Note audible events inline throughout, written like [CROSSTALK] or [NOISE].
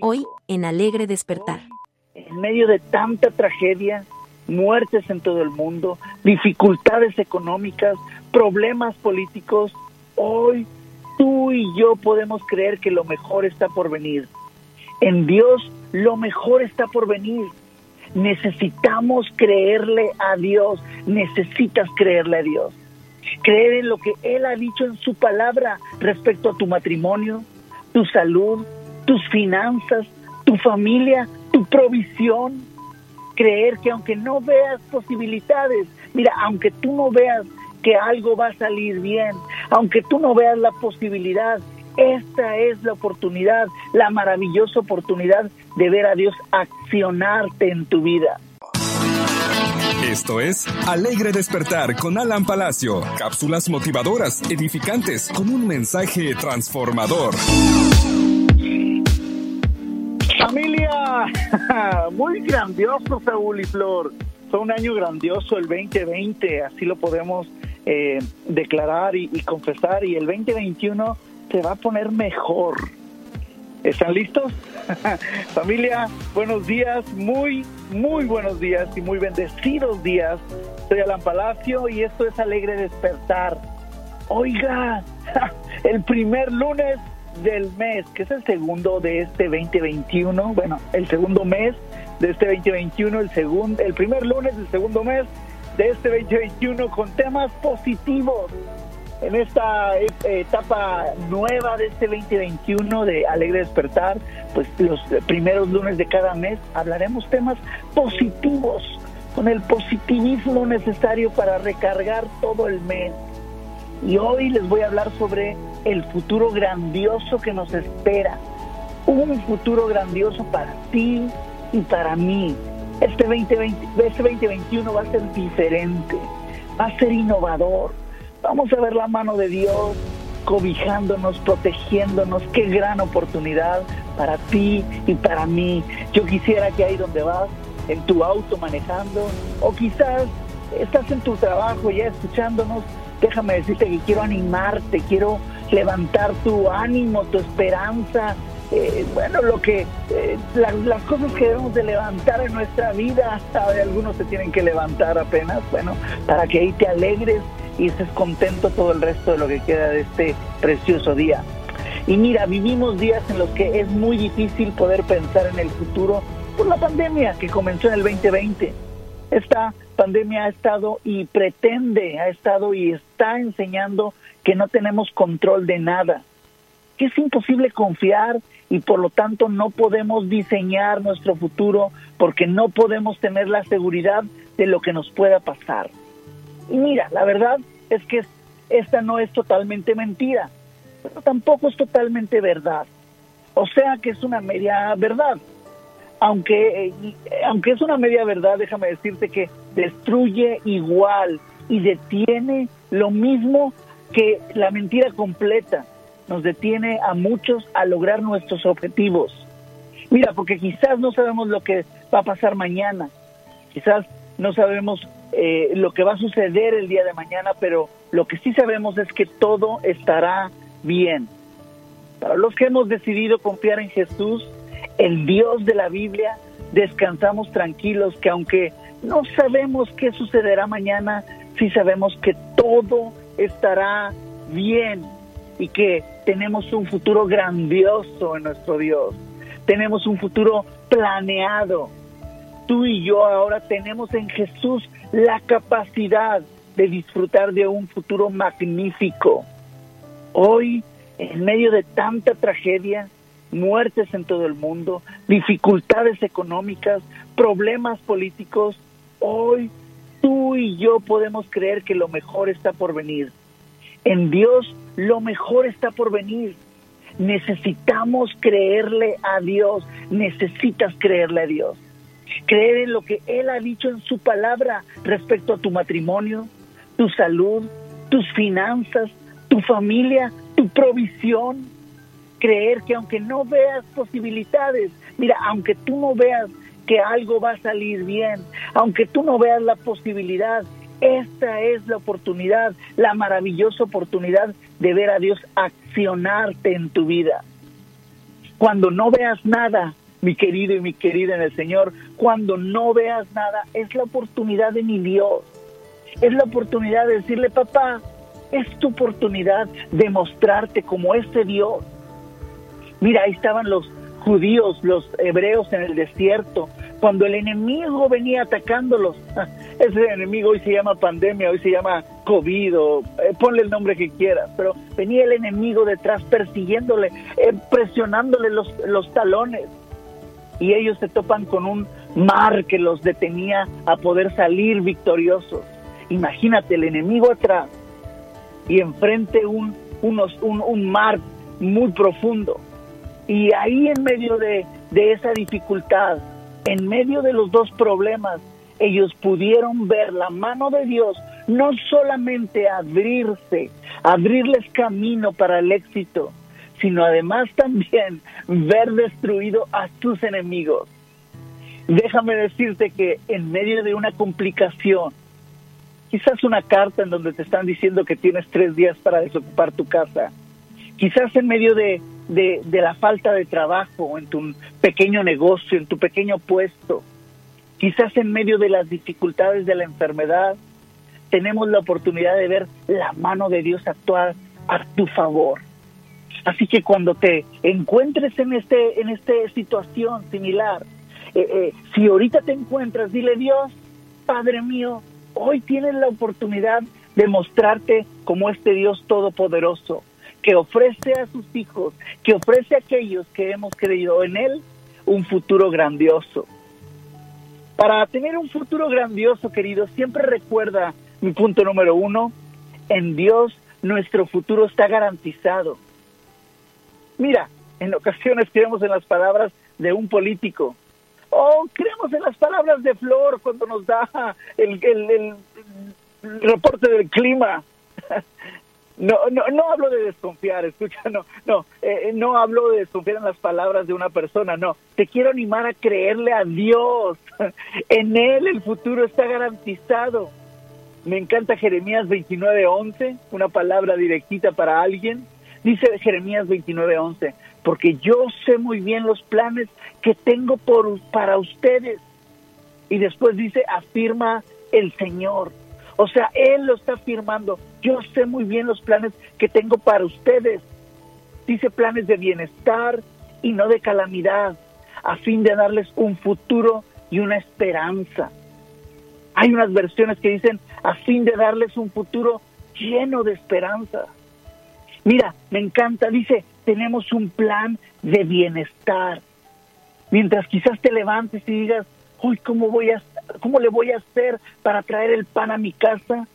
Hoy, en Alegre Despertar. En medio de tanta tragedia, muertes en todo el mundo, dificultades económicas, problemas políticos, hoy tú y yo podemos creer que lo mejor está por venir. En Dios lo mejor está por venir. Necesitamos creerle a Dios, necesitas creerle a Dios. Creer en lo que Él ha dicho en su palabra respecto a tu matrimonio, tu salud, tus finanzas, tu familia, tu provisión. Creer que aunque no veas posibilidades, mira, aunque tú no veas que algo va a salir bien, aunque tú no veas la posibilidad, esta es la oportunidad, la maravillosa oportunidad de ver a Dios accionarte en tu vida. Esto es Alegre Despertar con Alan Palacio. Cápsulas motivadoras, edificantes, con un mensaje transformador. [LAUGHS] muy grandioso Saúl y Flor. Fue un año grandioso el 2020, así lo podemos eh, declarar y, y confesar. Y el 2021 se va a poner mejor. ¿Están listos? [LAUGHS] Familia, buenos días, muy, muy buenos días y muy bendecidos días. Soy Alan Palacio y esto es Alegre Despertar. Oiga, [LAUGHS] el primer lunes del mes, que es el segundo de este 2021, bueno, el segundo mes de este 2021, el segundo, el primer lunes del segundo mes de este 2021 con temas positivos en esta etapa nueva de este 2021 de Alegre Despertar, pues los primeros lunes de cada mes hablaremos temas positivos, con el positivismo necesario para recargar todo el mes. Y hoy les voy a hablar sobre el futuro grandioso que nos espera. Un futuro grandioso para ti y para mí. Este, 2020, este 2021 va a ser diferente, va a ser innovador. Vamos a ver la mano de Dios cobijándonos, protegiéndonos. Qué gran oportunidad para ti y para mí. Yo quisiera que ahí donde vas, en tu auto manejando, o quizás estás en tu trabajo ya escuchándonos, déjame decirte que quiero animarte, quiero levantar tu ánimo, tu esperanza, eh, bueno, lo que eh, las cosas que debemos de levantar en nuestra vida, sabe, algunos se tienen que levantar apenas, bueno, para que ahí te alegres y estés contento todo el resto de lo que queda de este precioso día. Y mira, vivimos días en los que es muy difícil poder pensar en el futuro por la pandemia que comenzó en el 2020. Esta pandemia ha estado y pretende, ha estado y está enseñando que no tenemos control de nada, que es imposible confiar y por lo tanto no podemos diseñar nuestro futuro porque no podemos tener la seguridad de lo que nos pueda pasar. Y mira, la verdad es que esta no es totalmente mentira, pero tampoco es totalmente verdad. O sea que es una media verdad. Aunque, eh, aunque es una media verdad, déjame decirte que destruye igual y detiene lo mismo que la mentira completa. Nos detiene a muchos a lograr nuestros objetivos. Mira, porque quizás no sabemos lo que va a pasar mañana. Quizás no sabemos eh, lo que va a suceder el día de mañana, pero lo que sí sabemos es que todo estará bien. Para los que hemos decidido confiar en Jesús, el Dios de la Biblia, descansamos tranquilos que aunque no sabemos qué sucederá mañana, sí sabemos que todo estará bien y que tenemos un futuro grandioso en nuestro Dios. Tenemos un futuro planeado. Tú y yo ahora tenemos en Jesús la capacidad de disfrutar de un futuro magnífico. Hoy, en medio de tanta tragedia, muertes en todo el mundo, dificultades económicas, problemas políticos, hoy tú y yo podemos creer que lo mejor está por venir. En Dios lo mejor está por venir. necesitamos creerle a Dios, necesitas creerle a Dios. Creer en lo que Él ha dicho en su palabra respecto a tu matrimonio, tu salud, tus finanzas, tu familia, tu provisión. Creer que aunque no veas posibilidades, mira, aunque tú no veas que algo va a salir bien, aunque tú no veas la posibilidad, esta es la oportunidad, la maravillosa oportunidad de ver a Dios accionarte en tu vida. Cuando no veas nada, mi querido y mi querida en el Señor, cuando no veas nada, es la oportunidad de mi Dios. Es la oportunidad de decirle, papá, es tu oportunidad de mostrarte como ese Dios. Mira, ahí estaban los judíos, los hebreos en el desierto, cuando el enemigo venía atacándolos. [LAUGHS] Ese enemigo hoy se llama pandemia, hoy se llama COVID, o, eh, ponle el nombre que quieras, pero venía el enemigo detrás persiguiéndole, eh, presionándole los, los talones. Y ellos se topan con un mar que los detenía a poder salir victoriosos. Imagínate el enemigo atrás y enfrente un, unos, un, un mar muy profundo. Y ahí en medio de, de esa dificultad, en medio de los dos problemas, ellos pudieron ver la mano de Dios no solamente abrirse, abrirles camino para el éxito, sino además también [LAUGHS] ver destruido a tus enemigos. Déjame decirte que en medio de una complicación, quizás una carta en donde te están diciendo que tienes tres días para desocupar tu casa, quizás en medio de de, la falta de trabajo en tu pequeño negocio, en tu pequeño puesto, quizás en medio de las dificultades de la enfermedad, tenemos la oportunidad de ver la mano de Dios actuar a tu favor. Así que cuando te encuentres en este en esta situación similar, eh, eh, si ahorita te encuentras, dile Dios, Padre mío, hoy tienes la oportunidad de mostrarte como este Dios todopoderoso, que ofrece a sus hijos, que ofrece a aquellos que hemos creído en Él un futuro grandioso. Para tener un futuro grandioso, querido, siempre recuerda mi punto número uno, en Dios nuestro futuro está garantizado. Mira, en ocasiones creemos en las palabras de un político, o creemos en las palabras de Flor cuando nos da el, el reporte del clima. [LAUGHS] No, no, no hablo de desconfiar, escucha, no, no, eh, no hablo de desconfiar en las palabras de una persona, no, te quiero animar a creerle a Dios, [LAUGHS] en Él el futuro está garantizado. Me encanta Jeremías 29:11, una palabra directita para alguien. Dice Jeremías 29:11, porque yo sé muy bien los planes que tengo por, para ustedes. Y después dice, afirma el Señor. O sea, Él lo está afirmando. Yo sé muy bien los planes que tengo para ustedes. Dice planes de bienestar y no de calamidad, a fin de darles un futuro y una esperanza. Hay unas versiones que dicen a fin de darles un futuro lleno de esperanza. Mira, me encanta, dice, tenemos un plan de bienestar. Mientras quizás te levantes y digas, uy, ¿cómo, voy a, ¿cómo le voy a hacer para traer el pan a mi casa?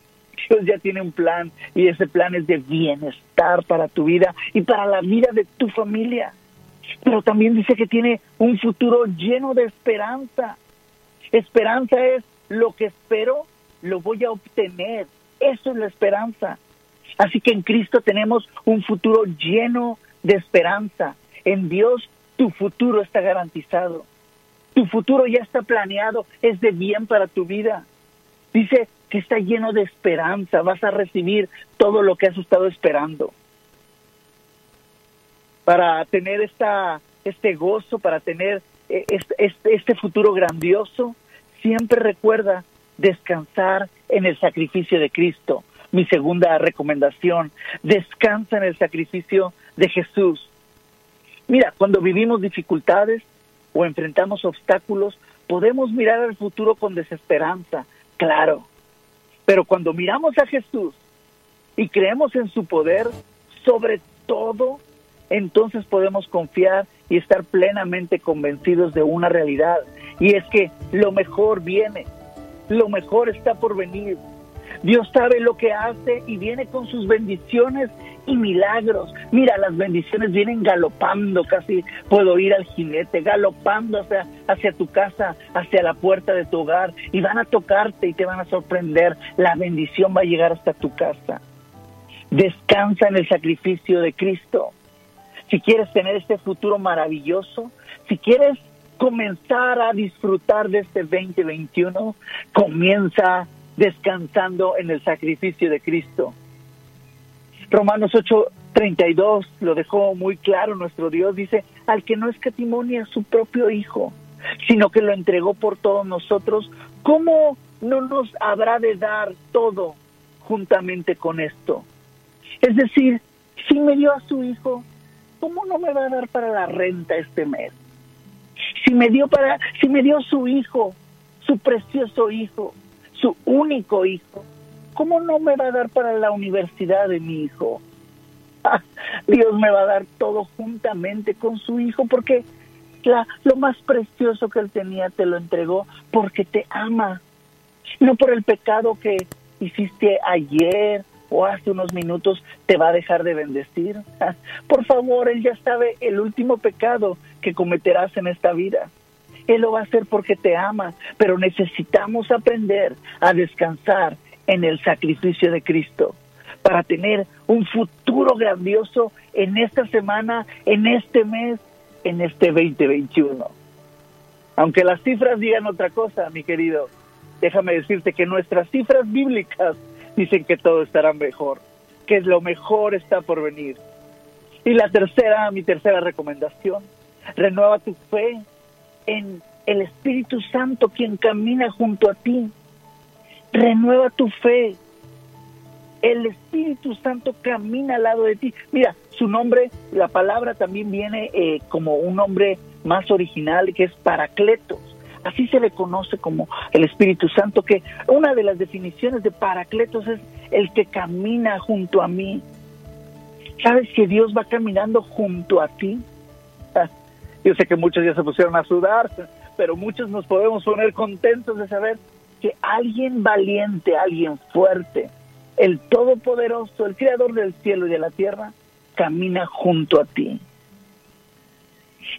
Dios ya tiene un plan y ese plan es de bienestar para tu vida y para la vida de tu familia. Pero también dice que tiene un futuro lleno de esperanza. Esperanza es lo que espero, lo voy a obtener. Eso es la esperanza. Así que en Cristo tenemos un futuro lleno de esperanza. En Dios tu futuro está garantizado. Tu futuro ya está planeado, es de bien para tu vida. Dice que está lleno de esperanza, vas a recibir todo lo que has estado esperando. Para tener esta, este gozo, para tener este, este futuro grandioso, siempre recuerda descansar en el sacrificio de Cristo. Mi segunda recomendación, descansa en el sacrificio de Jesús. Mira, cuando vivimos dificultades, o enfrentamos obstáculos, podemos mirar al futuro con desesperanza, claro. Pero cuando miramos a Jesús y creemos en su poder, sobre todo, entonces podemos confiar y estar plenamente convencidos de una realidad. Y es que lo mejor viene, lo mejor está por venir. Dios sabe lo que hace y viene con sus bendiciones y milagros. Mira, las bendiciones vienen galopando, casi puedo ir al jinete, galopando hacia, hacia tu casa, hacia la puerta de tu hogar y van a tocarte y te van a sorprender. La bendición va a llegar hasta tu casa. Descansa en el sacrificio de Cristo. Si quieres tener este futuro maravilloso, si quieres comenzar a disfrutar de este 2021, comienza descansando en el sacrificio de Cristo. Romanos 8:32 lo dejó muy claro nuestro Dios, dice, al que no escatimonia a su propio Hijo, sino que lo entregó por todos nosotros, ¿cómo no nos habrá de dar todo juntamente con esto? Es decir, si me dio a su Hijo, ¿cómo no me va a dar para la renta este mes? Si me dio para, si me dio su hijo, su precioso hijo, su único hijo, ¿cómo no me va a dar para la universidad de mi hijo? [LAUGHS] Dios me va a dar todo juntamente con su hijo porque la, lo más precioso que él tenía te lo entregó porque te ama, no por el pecado que hiciste ayer o hace unos minutos te va a dejar de bendecir. [LAUGHS] Por favor, Él ya sabe el último pecado que cometerás en esta vida. Él lo va a hacer porque te ama, pero necesitamos aprender a descansar en el sacrificio de Cristo para tener un futuro grandioso en esta semana, en este mes, en este 2021. Aunque las cifras digan otra cosa, mi querido, déjame decirte que nuestras cifras bíblicas dicen que todo estará mejor, que lo mejor está por venir. Y la tercera, mi tercera recomendación, renueva tu fe en el Espíritu Santo quien camina junto a ti. Renueva tu fe. El Espíritu Santo camina al lado de ti. Mira, su nombre, la palabra también viene eh, como un nombre más original que es Paracletos Así se le conoce como el Espíritu Santo, que una de las definiciones de Paracletos es el que camina junto a mí. ¿Sabes que Dios va caminando junto a ti? Yo sé que muchos ya se pusieron a sudar, pero muchos nos podemos poner contentos de saber que alguien valiente, alguien fuerte, el Todopoderoso, el Creador del cielo y de la tierra, camina junto a ti.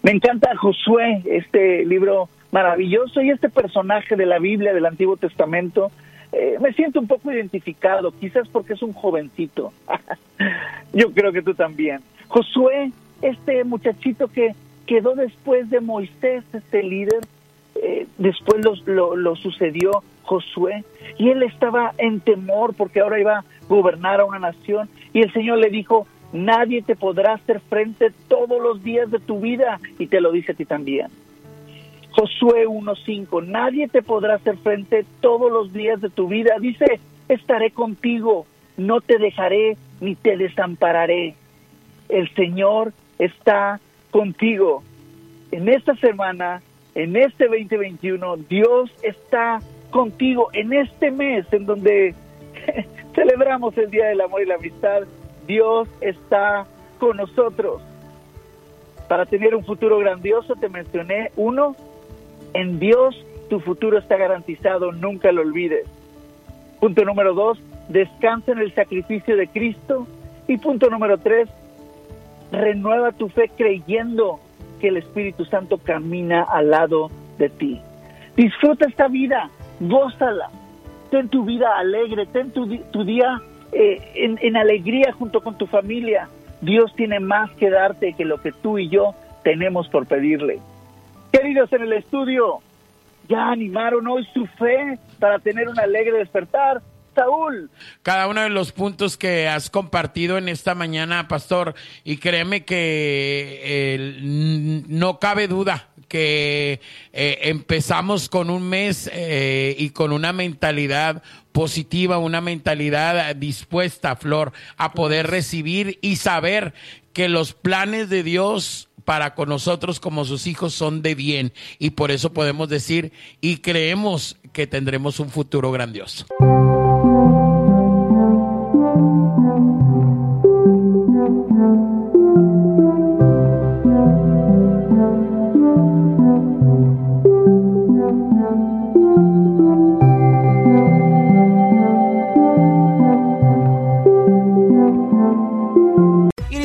Me encanta Josué, este libro maravilloso y este personaje de la Biblia del Antiguo Testamento eh, me siento un poco identificado, quizás porque es un jovencito. [LAUGHS] Yo creo que tú también. Josué, este muchachito que quedó después de Moisés, este líder, eh, después lo, lo sucedió Josué y él estaba en temor porque ahora iba a gobernar a una nación y el Señor le dijo, nadie te podrá hacer frente todos los días de tu vida y te lo dice a ti también. Josué 1.5, nadie te podrá hacer frente todos los días de tu vida. Dice, estaré contigo, no te dejaré ni te desampararé. El Señor está contigo. En esta semana, en este 2021, Dios está contigo. En este mes en donde [LAUGHS] celebramos el Día del Amor y la Amistad, Dios está con nosotros. Para tener un futuro grandioso, te mencioné uno, en Dios tu futuro está garantizado, nunca lo olvides. Punto número dos, descansa en el sacrificio de Cristo. Y punto número tres, renueva tu fe creyendo que el Espíritu Santo camina al lado de ti. Disfruta esta vida, gózala, ten tu vida alegre, ten tu, día eh, en, en alegría junto con tu familia. Dios tiene más que darte que lo que tú y yo tenemos por pedirle. Queridos en el estudio, ya animaron hoy su fe para tener un alegre despertar. Saúl. Cada uno de los puntos que has compartido en esta mañana, pastor, y créeme que no cabe duda que eh, empezamos con un mes eh, y con una mentalidad positiva, una mentalidad dispuesta, Flor, a poder recibir y saber que los planes de Dios para con nosotros como sus hijos son de bien y por eso podemos decir y creemos que tendremos un futuro grandioso.